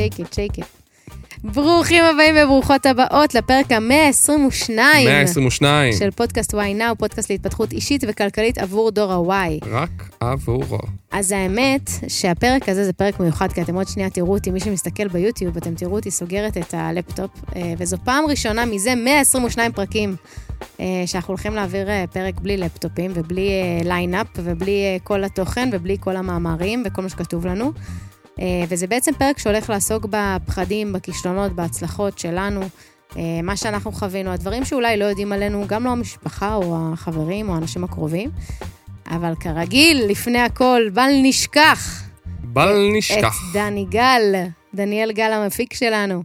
Shake it, shake it. ברוכים הבאים וברוכות הבאות לפרק ה-122. 122. של פודקאסט וואי נאו, פודקאסט להתפתחות אישית וכלכלית עבור דור ה Y. רק עבורו. אז האמת שהפרק הזה זה פרק מיוחד, כי אתם עוד שנייה תראו אותי, מי שמסתכל ביוטיוב, אתם תראו אותי סוגרת את הלפטופ, אה, וזו פעם ראשונה מזה 122 פרקים אה, שאנחנו הולכים להעביר אה, פרק בלי לפטופים ובלי lineup ובלי כל התוכן ובלי כל המאמרים וכל מה שכתוב לנו. וזה בעצם פרק שהולך לעסוק בפחדים, בכישלונות, בהצלחות שלנו, מה שאנחנו חווינו, הדברים שאולי לא יודעים עלינו, גם לא המשפחה או החברים או האנשים הקרובים. אבל כרגיל, לפני הכל, בל נשכח. בל נשכח. את דני גל, דניאל גל המפיק שלנו.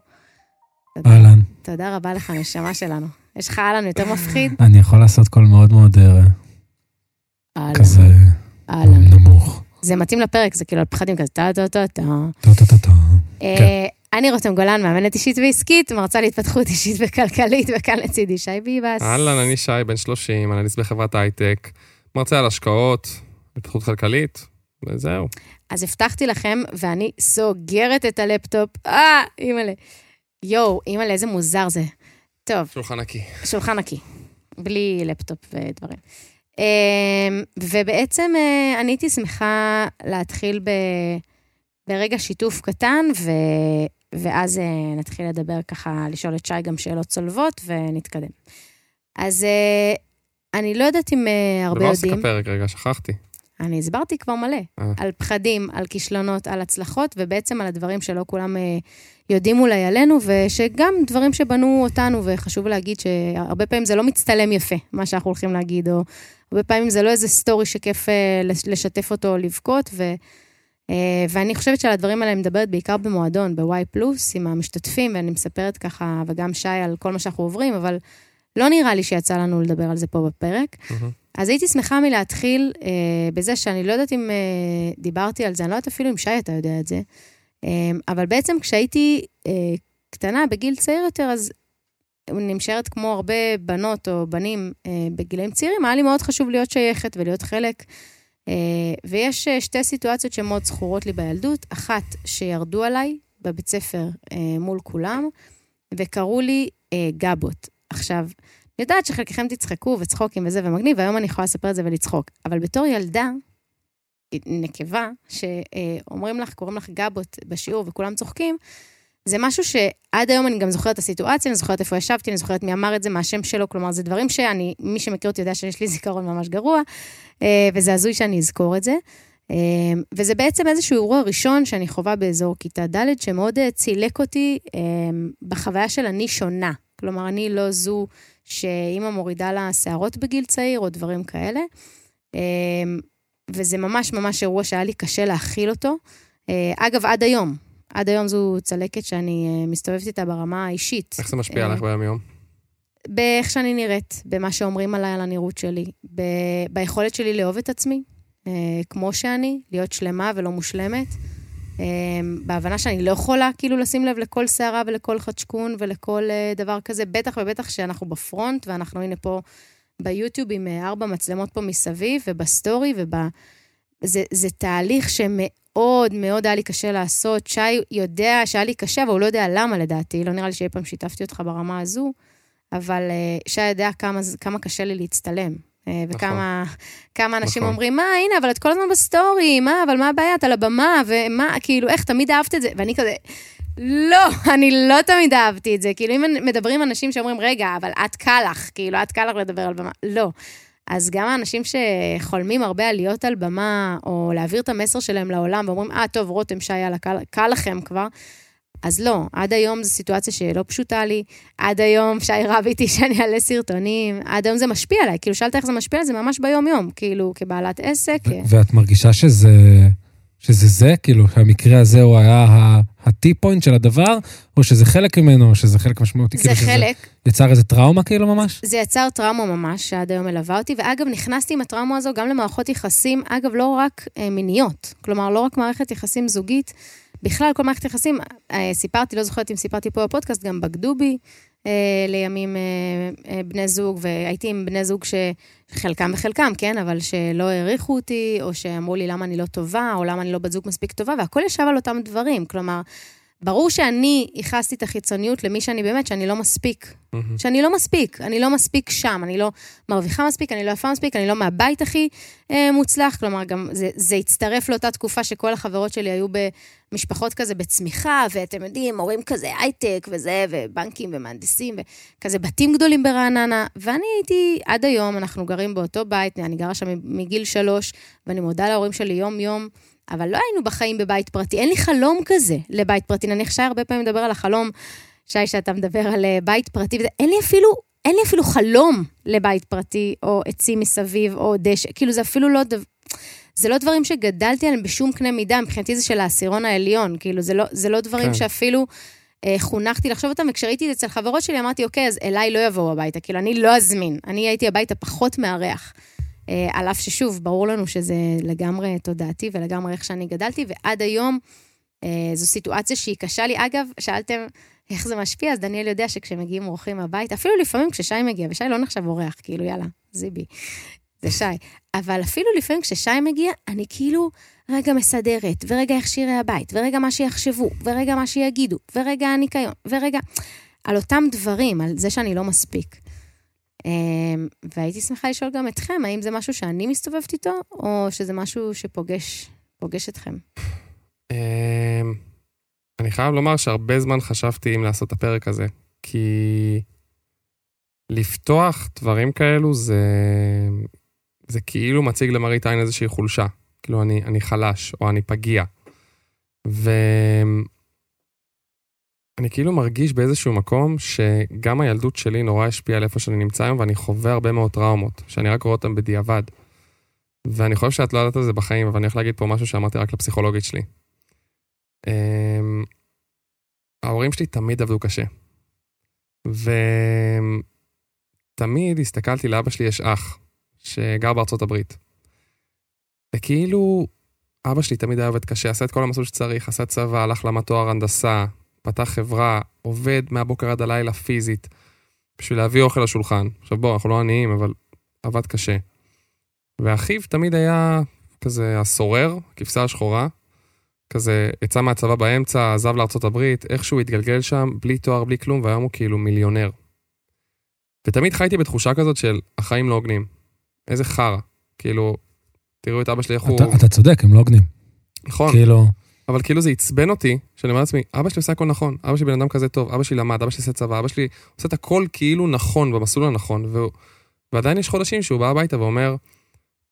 אהלן. תודה רבה לך, נשמה שלנו. יש לך אהלן יותר מפחיד? אני יכול לעשות קול מאוד מאוד אהלן. כזה. נמוך. זה מתאים לפרק, זה כאילו על פחדים כזה טה טה טה טה. טה טה טה טה. אה, אני רותם גולן, מאמנת אישית ועסקית, מרצה להתפתחות אישית וכלכלית, וכאן לצידי שי ביבס. אהלן, אני שי, בן 30, אנליסט בחברת הייטק. מרצה על השקעות, התפתחות כלכלית, וזהו. אז הבטחתי לכם, ואני סוגרת את הלפטופ. אה, אימא'לה. יואו, אימא'לה, איזה מוזר זה. טוב. שולחן נקי. שולחן נקי. בלי לפטופ ודברים. אמ, ובעצם אה, אני הייתי שמחה להתחיל ב... ברגע שיתוף קטן, ו... ואז אה, נתחיל לדבר ככה, לשאול את שי גם שאלות צולבות, ונתקדם. אז אה, אני לא יודעת אם הרבה יודעים... במה עוסק הפרק? רגע, שכחתי. אני הסברתי כבר מלא. אה. על פחדים, על כישלונות, על הצלחות, ובעצם על הדברים שלא כולם יודעים אולי עלינו, ושגם דברים שבנו אותנו, וחשוב להגיד שהרבה פעמים זה לא מצטלם יפה, מה שאנחנו הולכים להגיד, או הרבה פעמים זה לא איזה סטורי שכיף uh, לשתף אותו או לבכות, ו... Uh, ואני חושבת שעל הדברים האלה אני מדברת בעיקר במועדון, ב-Y פלוס, עם המשתתפים, ואני מספרת ככה, וגם שי על כל מה שאנחנו עוברים, אבל לא נראה לי שיצא לנו לדבר על זה פה בפרק. Mm-hmm. אז הייתי שמחה מלהתחיל אה, בזה שאני לא יודעת אם אה, דיברתי על זה, אני לא יודעת אפילו אם שי אתה יודע את זה, אה, אבל בעצם כשהייתי אה, קטנה, בגיל צעיר יותר, אז נמשרת כמו הרבה בנות או בנים אה, בגילאים צעירים, היה לי מאוד חשוב להיות שייכת ולהיות חלק. אה, ויש אה, שתי סיטואציות שמאוד זכורות לי בילדות. אחת, שירדו עליי בבית ספר מול כולם, וקראו לי גבות. עכשיו, אני יודעת שחלקכם תצחקו וצחוקים וזה ומגניב, והיום אני יכולה לספר את זה ולצחוק. אבל בתור ילדה, נקבה, שאומרים לך, קוראים לך גבות בשיעור וכולם צוחקים, זה משהו שעד היום אני גם זוכרת את הסיטואציה, אני זוכרת איפה ישבתי, אני זוכרת מי אמר את זה, מה השם שלו, כלומר, זה דברים שאני, מי שמכיר אותי יודע שיש לי זיכרון ממש גרוע, אה, וזה הזוי שאני אזכור את זה. אה, וזה בעצם איזשהו אירוע ראשון שאני חווה באזור כיתה ד', שמאוד אה, צילק אותי בחוויה של אני שונה. כלומר, אני לא זו שאימא מורידה לה שערות בגיל צעיר, או דברים כאלה. וזה ממש ממש אירוע שהיה לי קשה להכיל אותו. אגב, עד היום. עד היום זו צלקת שאני אה, מסתובבת איתה ברמה האישית. איך זה משפיע אה, עליך ביום-יום? באיך שאני נראית, במה שאומרים עליי על הנראות שלי, ב... ביכולת שלי לאהוב את עצמי, כמו שאני, להיות שלמה ולא מושלמת. בהבנה שאני לא יכולה כאילו לשים לב לכל שערה ולכל חדשקון ולכל אה, דבר כזה, בטח ובטח שאנחנו בפרונט, ואנחנו הנה פה ביוטיוב עם אה, ארבע מצלמות פה מסביב, ובסטורי, וב... זה, זה תהליך שמאוד מאוד היה לי קשה לעשות. שי יודע שהיה לי קשה, אבל הוא לא יודע למה לדעתי, לא נראה לי שאי פעם שיתפתי אותך ברמה הזו, אבל אה, שי יודע כמה, כמה קשה לי להצטלם. אה, וכמה נכון. אנשים נכון. אומרים, מה, הנה, אבל את כל הזמן בסטורי, מה, אבל מה הבעיה, את על הבמה, ומה, כאילו, איך, תמיד אהבת את זה? ואני כזה, לא, אני לא תמיד אהבתי את זה. כאילו, אם מדברים אנשים שאומרים, רגע, אבל את קל לך, כאילו, את קל לך לדבר על במה. לא. אז גם האנשים שחולמים הרבה על להיות על במה, או להעביר את המסר שלהם לעולם, ואומרים, אה, טוב, רותם, שי, יאללה, קל, קל לכם כבר. אז לא, עד היום זו סיטואציה שלא פשוטה לי, עד היום שי רב איתי שאני אעלה סרטונים, עד היום זה משפיע עליי, כאילו שאלת איך זה משפיע על זה ממש ביום-יום, כאילו כבעלת עסק. ואת מרגישה שזה, שזה זה, כאילו, שהמקרה הזה הוא היה הטי פוינט של הדבר, או שזה חלק ממנו, או שזה חלק משמעותי? זה כאילו חלק. שזה יצר איזה טראומה כאילו ממש? זה יצר טראומה ממש, שעד היום מלווה אותי, ואגב, נכנסתי עם הטראומה הזו גם למערכות יחסים, אגב, לא רק אה, מיניות, כלומר, לא רק מערכת יחסים זוגית, בכלל, כל מערכת יחסים, אה, סיפרתי, לא זוכרת אם סיפרתי פה בפודקאסט, גם בגדו בי לימים אה, בני זוג, והייתי עם בני זוג שחלקם וחלקם, כן, אבל שלא העריכו אותי, או שאמרו לי למה אני לא טובה, או למה אני לא בת זוג מספיק טובה, והכל ישב על אותם דברים. כלומר, ברור שאני ייחסתי את החיצוניות למי שאני באמת, שאני לא מספיק. מהמם. שאני לא מספיק, אני לא מספיק שם, אני לא מרוויחה מספיק, אני לא יפה מספיק, אני לא מהבית הכי אה, מוצלח. כלומר, גם זה, זה הצטרף לאותה תקופה שכל החברות שלי היו במשפחות כזה בצמיחה, ואתם יודעים, הורים כזה הייטק וזה, ובנקים ומהנדסים, וכזה בתים גדולים ברעננה. ואני הייתי, עד היום, אנחנו גרים באותו בית, אני גרה שם מגיל שלוש, ואני מודה להורים שלי יום-יום. אבל לא היינו בחיים בבית פרטי, אין לי חלום כזה לבית פרטי. נניח שי הרבה פעמים מדבר על החלום, שי, שאתה מדבר על אה, בית פרטי, וזה, אין לי אפילו, אין לי אפילו חלום לבית פרטי, או עצים מסביב, או דשא, כאילו זה אפילו לא, דו... זה לא דברים שגדלתי עליהם בשום קנה מידה, מבחינתי זה של העשירון העליון, כאילו זה לא, זה לא דברים כן. שאפילו אה, חונכתי לחשוב אותם, וכשראיתי את זה אצל חברות שלי, אמרתי, אוקיי, אז אליי לא יבואו הביתה, כאילו אני לא אזמין, אני הייתי הביתה פחות מארח. אה, על אף ששוב, ברור לנו שזה לגמרי תודעתי ולגמרי איך שאני גדלתי, ועד היום אה, זו סיטואציה שהיא קשה לי. אגב, שאלתם איך זה משפיע, אז דניאל יודע שכשמגיעים אורחים הביתה, אפילו לפעמים כששי מגיע, ושי לא נחשב אורח, כאילו, יאללה, זיבי, זה שי. אבל אפילו לפעמים כששי מגיע, אני כאילו רגע מסדרת, ורגע איך שירי הבית, ורגע מה שיחשבו, ורגע מה שיגידו, ורגע הניקיון, ורגע... על אותם דברים, על זה שאני לא מספיק. אמ, והייתי שמחה לשאול גם אתכם, האם זה משהו שאני מסתובבת איתו, או שזה משהו שפוגש פוגש אתכם? אמ, אני חייב לומר שהרבה זמן חשבתי אם לעשות את הפרק הזה, כי לפתוח דברים כאלו זה, זה כאילו מציג למראית עין איזושהי חולשה. כאילו אני, אני חלש, או אני פגיע. ואני כאילו מרגיש באיזשהו מקום שגם הילדות שלי נורא השפיעה על איפה שאני נמצא היום, ואני חווה הרבה מאוד טראומות, שאני רק רואה אותן בדיעבד. ואני חושב שאת לא יודעת על זה בחיים, אבל אני הולך להגיד פה משהו שאמרתי רק לפסיכולוגית שלי. אמ, ההורים שלי תמיד עבדו קשה. ותמיד הסתכלתי, לאבא שלי יש אח, שגר בארצות הברית. וכאילו, אבא שלי תמיד היה עובד קשה, עשה את כל המסלול שצריך, עשה צבא, הלך למד הנדסה, פתח חברה, עובד מהבוקר עד הלילה פיזית, בשביל להביא אוכל לשולחן. עכשיו בוא, אנחנו לא עניים, אבל עבד קשה. ואחיו תמיד היה כזה הסורר, הכבשה השחורה, כזה יצא מהצבא באמצע, עזב לארצות הברית, איכשהו התגלגל שם, בלי תואר, בלי כלום, והיום הוא כאילו מיליונר. ותמיד חייתי בתחושה כזאת של החיים לא הוגנים. איזה חרא. כאילו, תראו את אבא שלי איך הוא... אתה- צודק, הם לא הוגנים. נכון, כאילו, אבל כאילו זה עצבן אותי, שאני אומר לעצמי, אבא שלי עושה הכל נכון, אבא שלי בן אדם כזה טוב, אבא שלי למד, אבא שלי עושה צבא, אבא שלי עושה את הכל כאילו נכון, במסלול הנכון, והוא... ועדיין יש חודשים שהוא בא הביתה ואומר,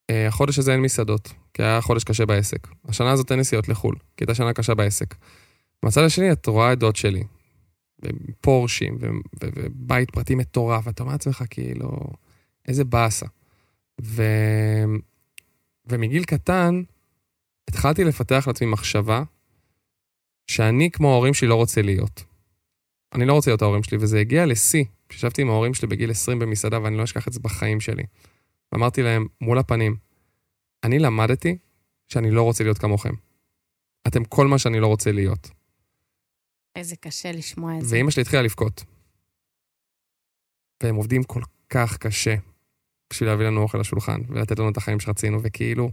"אה, החודש הזה אין מסעדות, כי היה חודש קשה בעסק. השנה הזאת אין נסיעות לחו"ל, כי הייתה שנה קשה בעסק. מהצד השני, את רואה את דוד שלי, פורשים, ו- ו- ובית פרטי מטורף, ואתה אומר לעצמך, כאילו, איזה באסה. ו... ומגיל קטן, התחלתי לפתח לעצמי מחשבה שאני כמו ההורים שלי לא רוצה להיות. אני לא רוצה להיות ההורים שלי, וזה הגיע לשיא. כשישבתי עם ההורים שלי בגיל 20 במסעדה, ואני לא אשכח את זה בחיים שלי. ואמרתי להם, מול הפנים, אני למדתי שאני לא רוצה להיות כמוכם. אתם כל מה שאני לא רוצה להיות. איזה קשה לשמוע את זה. ואימא שלי התחילה לבכות. והם עובדים כל כך קשה בשביל להביא לנו אוכל לשולחן ולתת לנו את החיים שרצינו, וכאילו,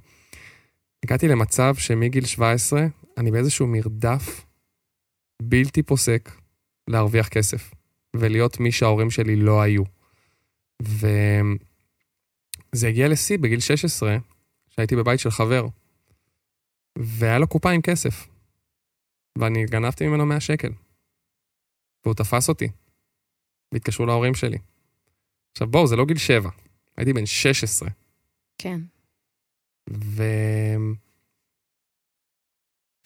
הגעתי למצב שמגיל 17, אני באיזשהו מרדף בלתי פוסק להרוויח כסף, ולהיות מי שההורים שלי לא היו. וזה הגיע לשיא בגיל 16, שהייתי בבית של חבר, והיה לו קופה עם כסף, ואני גנבתי ממנו 100 שקל. והוא תפס אותי. והתקשרו להורים שלי. עכשיו בואו, זה לא גיל שבע. הייתי בן 16. כן.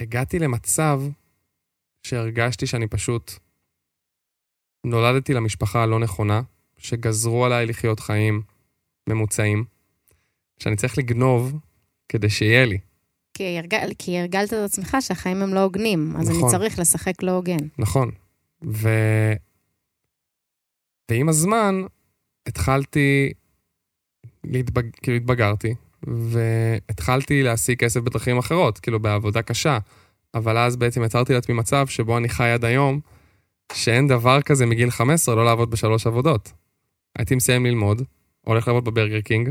והגעתי למצב שהרגשתי שאני פשוט נולדתי למשפחה הלא נכונה, שגזרו עליי לחיות חיים ממוצעים, שאני צריך לגנוב כדי שיהיה לי. כי, הרגל, כי הרגלת את עצמך שהחיים הם לא הוגנים, אז נכון. אני צריך לשחק לא הוגן. נכון. ו... ועם הזמן התחלתי, להתבג... כאילו התבגרתי, והתחלתי להשיג כסף בדרכים אחרות, כאילו בעבודה קשה. אבל אז בעצם יצרתי לעצמי מצב שבו אני חי עד היום, שאין דבר כזה מגיל 15 לא לעבוד בשלוש עבודות. הייתי מסיים ללמוד, הולך לעבוד בברגר קינג,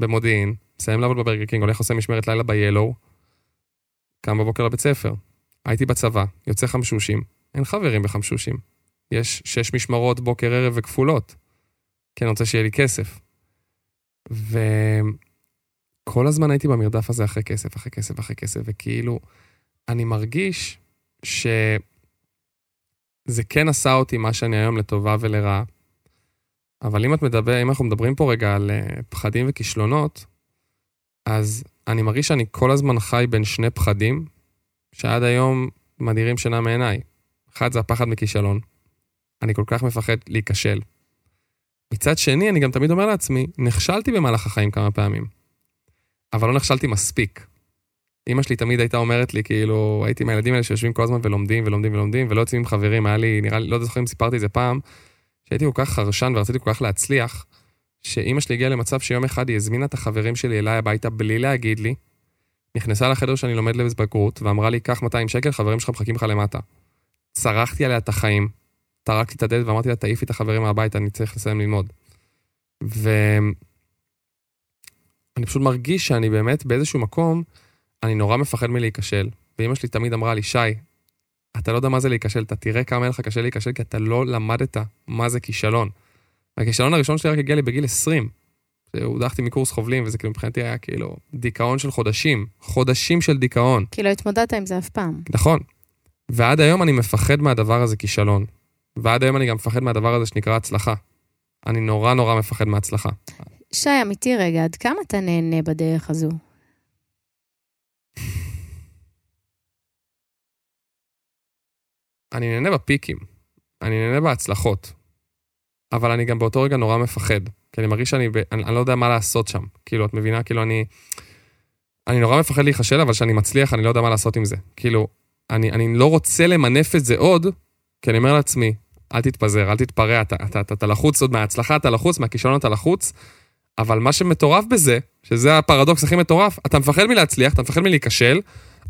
במודיעין, מסיים לעבוד בברגר קינג, הולך עושה משמרת לילה ב-Yellow, קם בבוקר לבית ספר. הייתי בצבא, יוצא חמשושים, אין חברים בחמשושים. יש שש משמרות בוקר, ערב וכפולות. כי אני רוצה שיהיה לי כסף. וכל הזמן הייתי במרדף הזה אחרי כסף, אחרי כסף, אחרי כסף, וכאילו, אני מרגיש שזה כן עשה אותי מה שאני היום לטובה ולרעה. אבל אם את מדבר, אם אנחנו מדברים פה רגע על uh, פחדים וכישלונות, אז אני מרגיש שאני כל הזמן חי בין שני פחדים, שעד היום מדירים שינה מעיניי. אחד זה הפחד מכישלון. אני כל כך מפחד להיכשל. מצד שני, אני גם תמיד אומר לעצמי, נכשלתי במהלך החיים כמה פעמים, אבל לא נכשלתי מספיק. אימא שלי תמיד הייתה אומרת לי, כאילו, הייתי מהילדים האלה שיושבים כל הזמן ולומדים ולומדים ולומדים, ולא יוצאים עם חברים, היה לי, נראה לי, לא זוכר אם סיפרתי את זה פעם, שהייתי כל כך חרשן ורציתי כל כך להצליח, שאימא שלי הגיעה למצב שיום אחד היא הזמינה את החברים שלי אליי הביתה בלי להגיד לי, נכנסה לחדר שאני לומד לבגרות, ואמרה לי, קח 200 שקל, חברים שלך מחכים לך למטה. צרחתי עליה את החיים, טרקתי את הדלת ואמרתי לה, תעיפי את החברים מהבית, אני צריך לסיים ללמוד. ואני פשוט מרגיש שאני באמת באיזשהו מקום, אני נורא מפחד מלהיכשל. ואימא שלי תמיד אמרה לי, שי, אתה לא יודע מה זה להיכשל, אתה תראה כמה אין לך קשה להיכשל, כי אתה לא למדת מה זה כישלון. והכישלון הראשון שלי רק הגיע לי בגיל 20. הודחתי מקורס חובלים, וזה כאילו מבחינתי היה כאילו דיכאון של חודשים. חודשים של דיכאון. כי לא התמודדת עם זה אף פעם. נכון. ועד היום אני מפחד מהדבר הזה כישלון. ועד היום אני גם מפחד מהדבר הזה שנקרא הצלחה. אני נורא נורא מפחד מהצלחה. שי, אמיתי רגע, עד כמה אתה נהנה בדרך הזו? אני נהנה בפיקים. אני נהנה בהצלחות. אבל אני גם באותו רגע נורא מפחד. כי אני מרגיש שאני, ב... אני, אני לא יודע מה לעשות שם. כאילו, את מבינה? כאילו, אני... אני נורא מפחד להיכשל, אבל כשאני מצליח, אני לא יודע מה לעשות עם זה. כאילו, אני, אני לא רוצה למנף את זה עוד, כי אני אומר לעצמי, אל תתפזר, אל תתפרע, אתה, אתה, אתה, אתה לחוץ עוד מההצלחה, אתה לחוץ, מהכישלון אתה לחוץ, אבל מה שמטורף בזה, שזה הפרדוקס הכי מטורף, אתה מפחד מלהצליח, אתה מפחד מלהיכשל,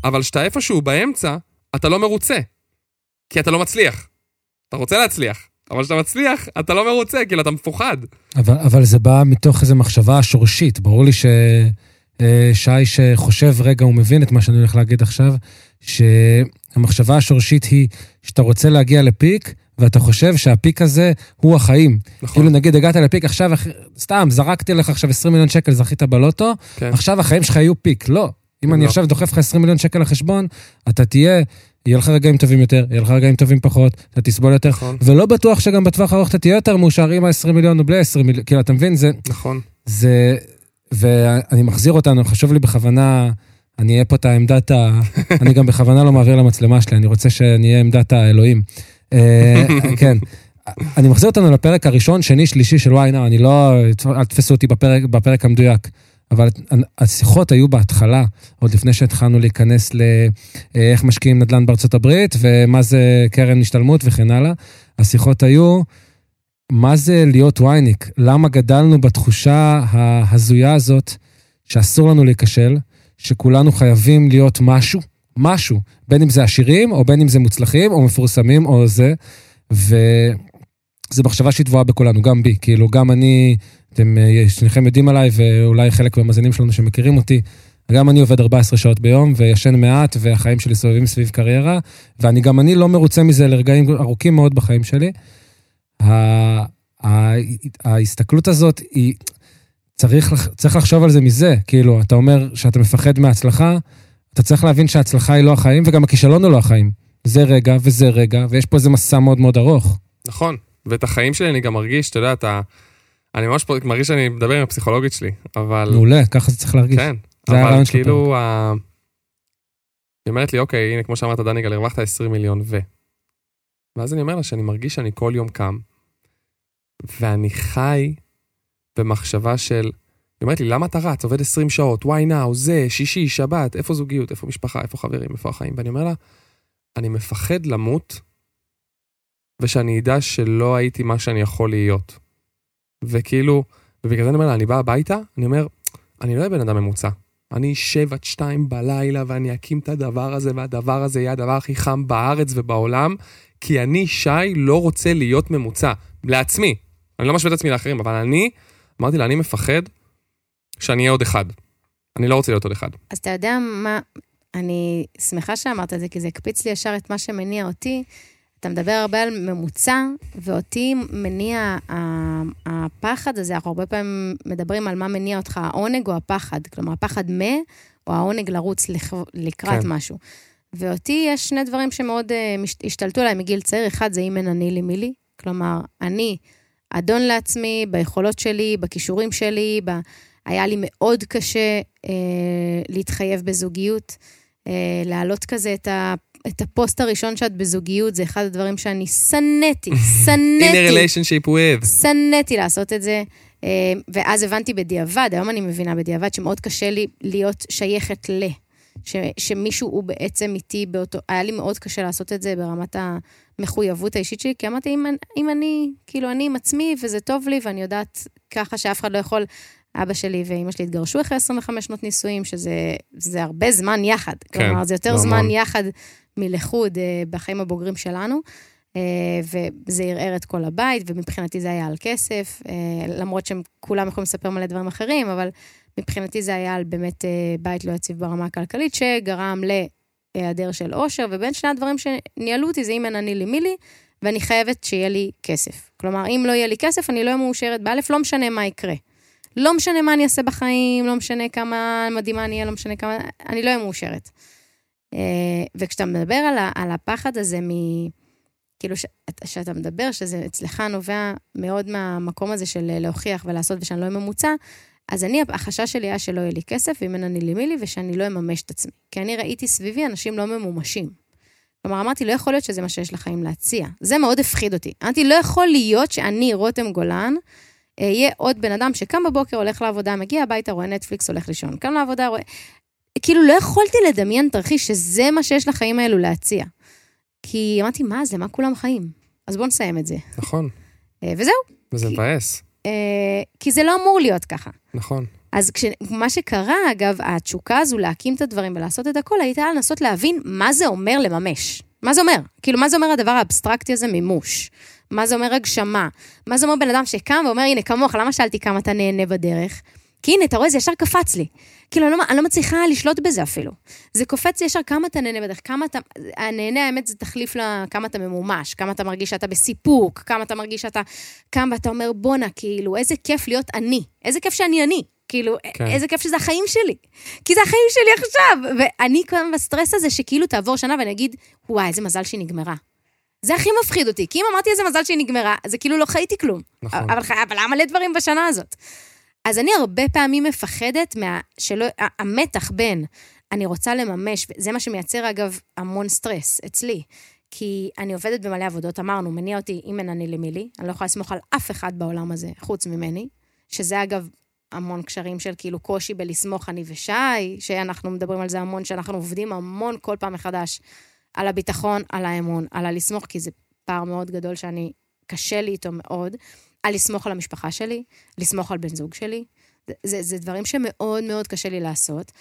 אבל כשאתה איפשהו באמצע, אתה לא מרוצה. כי אתה לא מצליח. אתה רוצה להצליח, אבל כשאתה מצליח, אתה לא מרוצה, כאילו, אתה מפוחד. אבל, אבל זה בא מתוך איזו מחשבה שורשית. ברור לי ששי אה, שחושב רגע, הוא מבין את מה שאני הולך להגיד עכשיו, שהמחשבה השורשית היא שאתה רוצה להגיע לפיק, ואתה חושב שהפיק הזה הוא החיים. נכון. כאילו נגיד הגעת לפיק, עכשיו, סתם, זרקתי לך עכשיו 20 מיליון שקל, זכית בלוטו, כן. עכשיו החיים שלך יהיו פיק. לא. אם לא. אני עכשיו דוחף לך 20 מיליון שקל לחשבון, אתה תהיה, יהיה לך רגעים טובים יותר, יהיה לך רגעים טובים פחות, אתה תסבול יותר, נכון. ולא בטוח שגם בטווח הארוך אתה תהיה יותר מאושר עם ה-20 מיליון או בלי ה-20 מיליון, כאילו, אתה מבין? זה... נכון. זה... ואני מחזיר אותנו, חשוב לי בכוונה, אני אהיה פה את העמדת ה... אני גם בכוונה לא מעביר למצלמה שלי, אני רוצה שאני אהיה עמדת האלוהים. אה, כן. אני מחזיר אותנו לפרק הראשון, שני, שלישי של נאו, אני לא... אל תתפסו אותי בפרק, בפרק המדויק. אבל השיחות היו בהתחלה, עוד לפני שהתחלנו להיכנס לאיך משקיעים נדל"ן בארצות הברית, ומה זה קרן השתלמות וכן הלאה. השיחות היו, מה זה להיות וייניק? למה גדלנו בתחושה ההזויה הזאת שאסור לנו להיכשל, שכולנו חייבים להיות משהו, משהו, בין אם זה עשירים, או בין אם זה מוצלחים, או מפורסמים, או זה, וזו מחשבה שהיא טבועה בכולנו, גם בי, כאילו, גם אני, אתם אה, שניכם יודעים עליי, ואולי חלק מהמאזינים שלנו שמכירים אותי, גם אני עובד 14 שעות ביום, וישן מעט, והחיים שלי סובבים סביב קריירה, ואני גם אני לא מרוצה מזה לרגעים ארוכים מאוד בחיים שלי. ההסתכלות הזאת היא, צריך, צריך לחשוב על זה מזה, כאילו, אתה אומר שאתה מפחד מההצלחה, אתה צריך להבין שההצלחה היא לא החיים, וגם הכישלון הוא לא החיים. זה רגע וזה רגע, ויש פה איזה מסע מאוד מאוד ארוך. נכון, ואת החיים שלי אני גם מרגיש, אתה יודע, אתה... אני ממש מרגיש שאני מדבר עם הפסיכולוגית שלי, אבל... מעולה, ככה זה צריך להרגיש. כן, זה אבל כאילו, ה... היא אומרת לי, אוקיי, הנה, כמו שאמרת, דניגל, הרווחת 20 מיליון, ו... ואז אני אומר לה שאני מרגיש שאני כל יום קם, ואני חי במחשבה של... אומרת לי, למה אתה רץ? עובד 20 שעות, why now, זה, שישי, שבת, איפה זוגיות, איפה משפחה, איפה חברים, איפה החיים? ואני אומר לה, אני מפחד למות, ושאני אדע שלא הייתי מה שאני יכול להיות. וכאילו, ובגלל זה אני אומר לה, אני בא הביתה, אני אומר, אני לא אהיה בן אדם ממוצע. אני אשב עד שתיים בלילה ואני אקים את הדבר הזה, והדבר הזה יהיה הדבר הכי חם בארץ ובעולם, כי אני, שי, לא רוצה להיות ממוצע. לעצמי. אני לא משווה את עצמי לאחרים, אבל אני, אמרתי לה, אני מפחד שאני אהיה עוד אחד. אני לא רוצה להיות עוד אחד. אז אתה יודע מה, אני שמחה שאמרת את זה, כי זה הקפיץ לי ישר את מה שמניע אותי. אתה מדבר הרבה על ממוצע, ואותי מניע הפחד הזה, אנחנו הרבה פעמים מדברים על מה מניע אותך, העונג או הפחד. כלומר, הפחד מ, או העונג לרוץ לקראת כן. משהו. ואותי יש שני דברים שמאוד uh, השתלטו עליי מגיל צעיר. אחד זה אם אין אני לי מי לי. כלומר, אני אדון לעצמי ביכולות שלי, בכישורים שלי, ב... היה לי מאוד קשה uh, להתחייב בזוגיות. uh, להעלות כזה את, ה, את הפוסט הראשון שאת בזוגיות, זה אחד הדברים שאני שנאתי, שנאתי. In a relationship with. שנאתי לעשות את זה. ואז הבנתי בדיעבד, היום אני מבינה בדיעבד, שמאוד קשה לי להיות שייכת ל... ש, שמישהו הוא בעצם איתי באותו... היה לי מאוד קשה לעשות את זה ברמת המחויבות האישית שלי, כי אמרתי, אם, אם אני, כאילו, אני עם עצמי וזה טוב לי, ואני יודעת ככה שאף אחד לא יכול... אבא שלי ואימא שלי התגרשו אחרי 25 שנות נישואים, שזה הרבה זמן יחד. כן, כלומר, זה יותר זמן המון. יחד מלכוד אה, בחיים הבוגרים שלנו. אה, וזה ערער את כל הבית, ומבחינתי זה היה על כסף, אה, למרות שהם כולם יכולים לספר מלא דברים אחרים, אבל מבחינתי זה היה על באמת בית לא יציב ברמה הכלכלית, שגרם להיעדר של עושר, ובין שני הדברים שניהלו אותי זה אם אין אני לי מי לי, ואני חייבת שיהיה לי כסף. כלומר, אם לא יהיה לי כסף, אני לא אהיה מאושרת. באלף, לא משנה מה יקרה. לא משנה מה אני אעשה בחיים, לא משנה כמה מדהימה אני אהיה, לא משנה כמה... אני לא אהיה מאושרת. אה, וכשאתה מדבר על, על הפחד הזה מ... כאילו, שאתה מדבר, שזה אצלך נובע מאוד מהמקום הזה של להוכיח ולעשות ושאני לא אהיה ממוצע, אז אני, החשש שלי היה שלא יהיה לי כסף, ואם אין אני לי מי לי, ושאני לא אממש את עצמי. כי אני ראיתי סביבי אנשים לא ממומשים. כלומר, אמרתי, לא יכול להיות שזה מה שיש לחיים להציע. זה מאוד הפחיד אותי. אמרתי, לא יכול להיות שאני, רותם גולן, אהיה עוד בן אדם שקם בבוקר, הולך לעבודה, מגיע הביתה, רואה נטפליקס, הולך לישון. קם לעבודה, רואה... כאילו, לא יכולתי לדמיין תרחיש שזה מה שיש לחיים האלו להציע. כי אמרתי, מה זה, מה כולם חיים? אז בואו נסיים את זה. נכון. אה, וזהו. וזה מבאס. אה, כי זה לא אמור להיות ככה. נכון. אז כש, מה שקרה, אגב, התשוקה הזו להקים את הדברים ולעשות את הכל, הייתה לנסות להבין מה זה אומר לממש. מה זה אומר? כאילו, מה זה אומר הדבר האבסטרקטי הזה מימוש? מה זה אומר הגשמה? מה זה אומר בן אדם שקם ואומר, הנה, כמוך, למה שאלתי כמה אתה נהנה בדרך? כי הנה, אתה רואה, זה ישר קפץ לי. כאילו, אני לא, אני לא מצליחה לשלוט בזה אפילו. זה קופץ ישר כמה אתה נהנה בדרך, כמה אתה... הנהנה, האמת, זה תחליף לכמה אתה ממומש, כמה אתה מרגיש שאתה בסיפוק, כמה אתה מרגיש שאתה קם ואתה אומר, בואנה, כאילו, איזה כיף להיות אני. איזה כיף שאני אני. כאילו, כן. איזה כיף שזה החיים שלי. כי זה החיים שלי עכשיו. ואני קם בסטרס הזה שכאילו תעבור שנה ואני אגיד, וואי, איזה מזל שהיא נגמרה. זה הכי מפחיד אותי, כי אם אמרתי איזה מזל שהיא נגמרה, זה כאילו לא חייתי כלום. נכון. אבל, אבל היה מלא דברים בשנה הזאת. אז אני הרבה פעמים מפחדת מה... שלא... המתח בין אני רוצה לממש, זה מה שמייצר אגב המון סטרס אצלי. כי אני עובדת במלא עבודות, אמרנו, מניע אותי אם אין אני למי לי, אני לא יכולה לסמוך על אף אחד בעולם הזה חוץ ממני, שזה אגב המון קשרים של כאילו קושי בלסמוך אני ושי, שאנחנו מדברים על זה המון, שאנחנו עובדים המון כל פעם מחדש על הביטחון, על האמון, על הלסמוך, כי זה פער מאוד גדול שאני, קשה לי איתו מאוד. על לסמוך על המשפחה שלי, לסמוך על בן זוג שלי. זה, זה, זה דברים שמאוד מאוד קשה לי לעשות.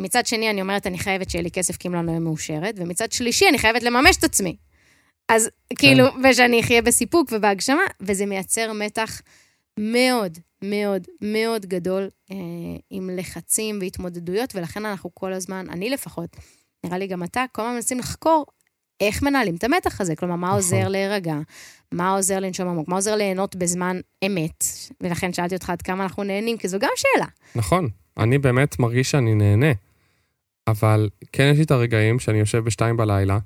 מצד שני, אני אומרת, אני חייבת שיהיה לי כסף כי אם לא, אני לא אהיה מאושרת, ומצד שלישי, אני חייבת לממש את עצמי. אז כן. כאילו, ושאני אחיה בסיפוק ובהגשמה, וזה מייצר מתח מאוד, מאוד, מאוד גדול אה, עם לחצים והתמודדויות, ולכן אנחנו כל הזמן, אני לפחות, נראה לי גם אתה, כל הזמן מנסים לחקור איך מנהלים את המתח הזה. כלומר, מה נכון. עוזר להירגע, מה עוזר לנשום עמוק, מה עוזר ליהנות בזמן אמת. ולכן שאלתי אותך עד כמה אנחנו נהנים, כי זו גם שאלה. נכון, אני באמת מרגיש שאני נהנה. אבל כן יש לי את הרגעים שאני יושב בשתיים בלילה,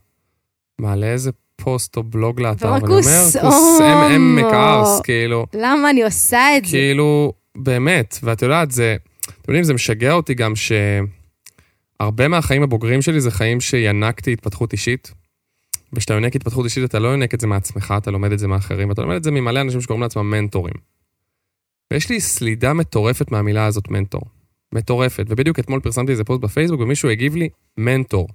מעלה איזה פוסט או בלוג לאתר, ואני אומר, כוס אם אם מקארס, כאילו. למה אני עושה את זה? כאילו, באמת, ואת יודעת, זה, אתם יודעים, זה משגע אותי גם שהרבה מהחיים הבוגרים שלי זה חיים שינקתי התפתחות אישית. וכשאתה יונק התפתחות אישית, אתה לא יונק את זה מעצמך, אתה לומד את זה מאחרים, ואתה לומד את זה ממלא אנשים שקוראים לעצמם מנטורים. ויש לי סלידה מטורפת מהמילה הזאת מנטור. מטורפת. ובדיוק אתמול פרסמתי איזה פוסט בפייסבוק, ומישהו הגיב לי, מנטור.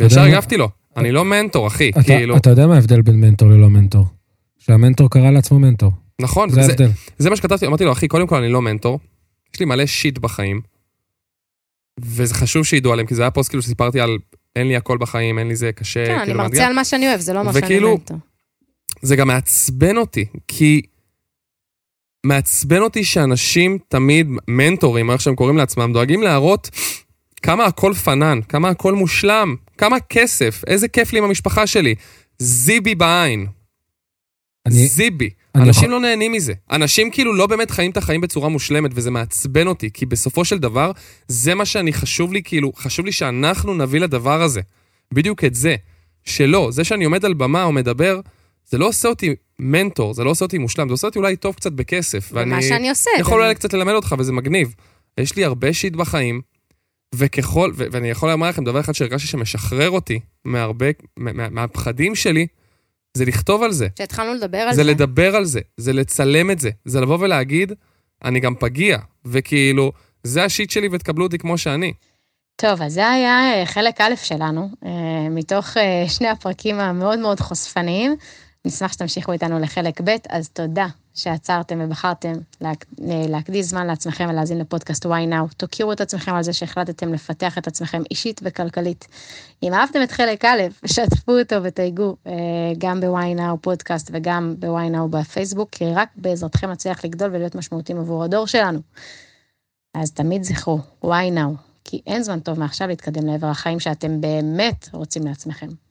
וישר הגבתי לו, אני לא מנטור, אחי, אתה, כאילו... אתה יודע מה ההבדל בין מנטור ללא מנטור? שהמנטור קרא לעצמו מנטור. נכון, זה ההבדל. זה מה שכתבתי, אמרתי לו, אחי, קודם כל אני לא מנטור, יש לי מלא שיט בחיים, וזה חשוב שידעו עליהם, כי זה היה פוסט כאילו שסיפרתי על אין לי הכל בחיים, אין לי זה קשה. כן, כאילו, אני מרצה על מה שאני אוהב, זה לא מה שאני מנטו. זה גם מעצבן אותי, כי מעצבן אותי שאנשים תמיד, מנטורים, איך שהם קוראים לעצמם, דואגים להראות כמה הכל פנן, כמה הכל מושלם, כמה כסף, איזה כיף לי עם המשפחה שלי. זיבי בעין. אני- זיבי. אני אנשים יכול- לא נהנים מזה. אנשים כאילו לא באמת חיים את החיים בצורה מושלמת, וזה מעצבן אותי, כי בסופו של דבר, זה מה שאני חשוב לי, כאילו, חשוב לי שאנחנו נביא לדבר הזה. בדיוק את זה. שלא, זה שאני עומד על במה או מדבר, זה לא עושה אותי מנטור, זה לא עושה אותי מושלם, זה עושה אותי אולי טוב קצת בכסף. ומה שאני עושה. יכול. אולי קצת ללמד אותך, וזה מגניב. יש לי הרבה שיט בחיים, וככל, ו- ואני יכול לומר לכם דבר אחד שהרגשתי שמשחרר אותי מהרבה, מה- מה- מהפחדים שלי, זה לכתוב על זה. כשהתחלנו לדבר על זה זה. לדבר על זה, זה לצלם את זה, זה לבוא ולהגיד, אני גם פגיע, וכאילו, זה השיט שלי ותקבלו אותי כמו שאני. טוב, אז זה היה אה, חלק א' שלנו, אה, מתוך אה, שני הפרקים המאוד מאוד חושפניים. נשמח שתמשיכו איתנו לחלק ב', אז תודה שעצרתם ובחרתם להק... להקדיש זמן לעצמכם ולהאזין לפודקאסט why now. תוקירו את עצמכם על זה שהחלטתם לפתח את עצמכם אישית וכלכלית. אם אהבתם את חלק א', שתפו אותו ותייגו אה, גם ב-why now פודקאסט וגם ב-why now בפייסבוק, כי רק בעזרתכם נצליח לגדול ולהיות משמעותיים עבור הדור שלנו. אז תמיד זכרו, why now, כי אין זמן טוב מעכשיו להתקדם לעבר החיים שאתם באמת רוצים לעצמכם.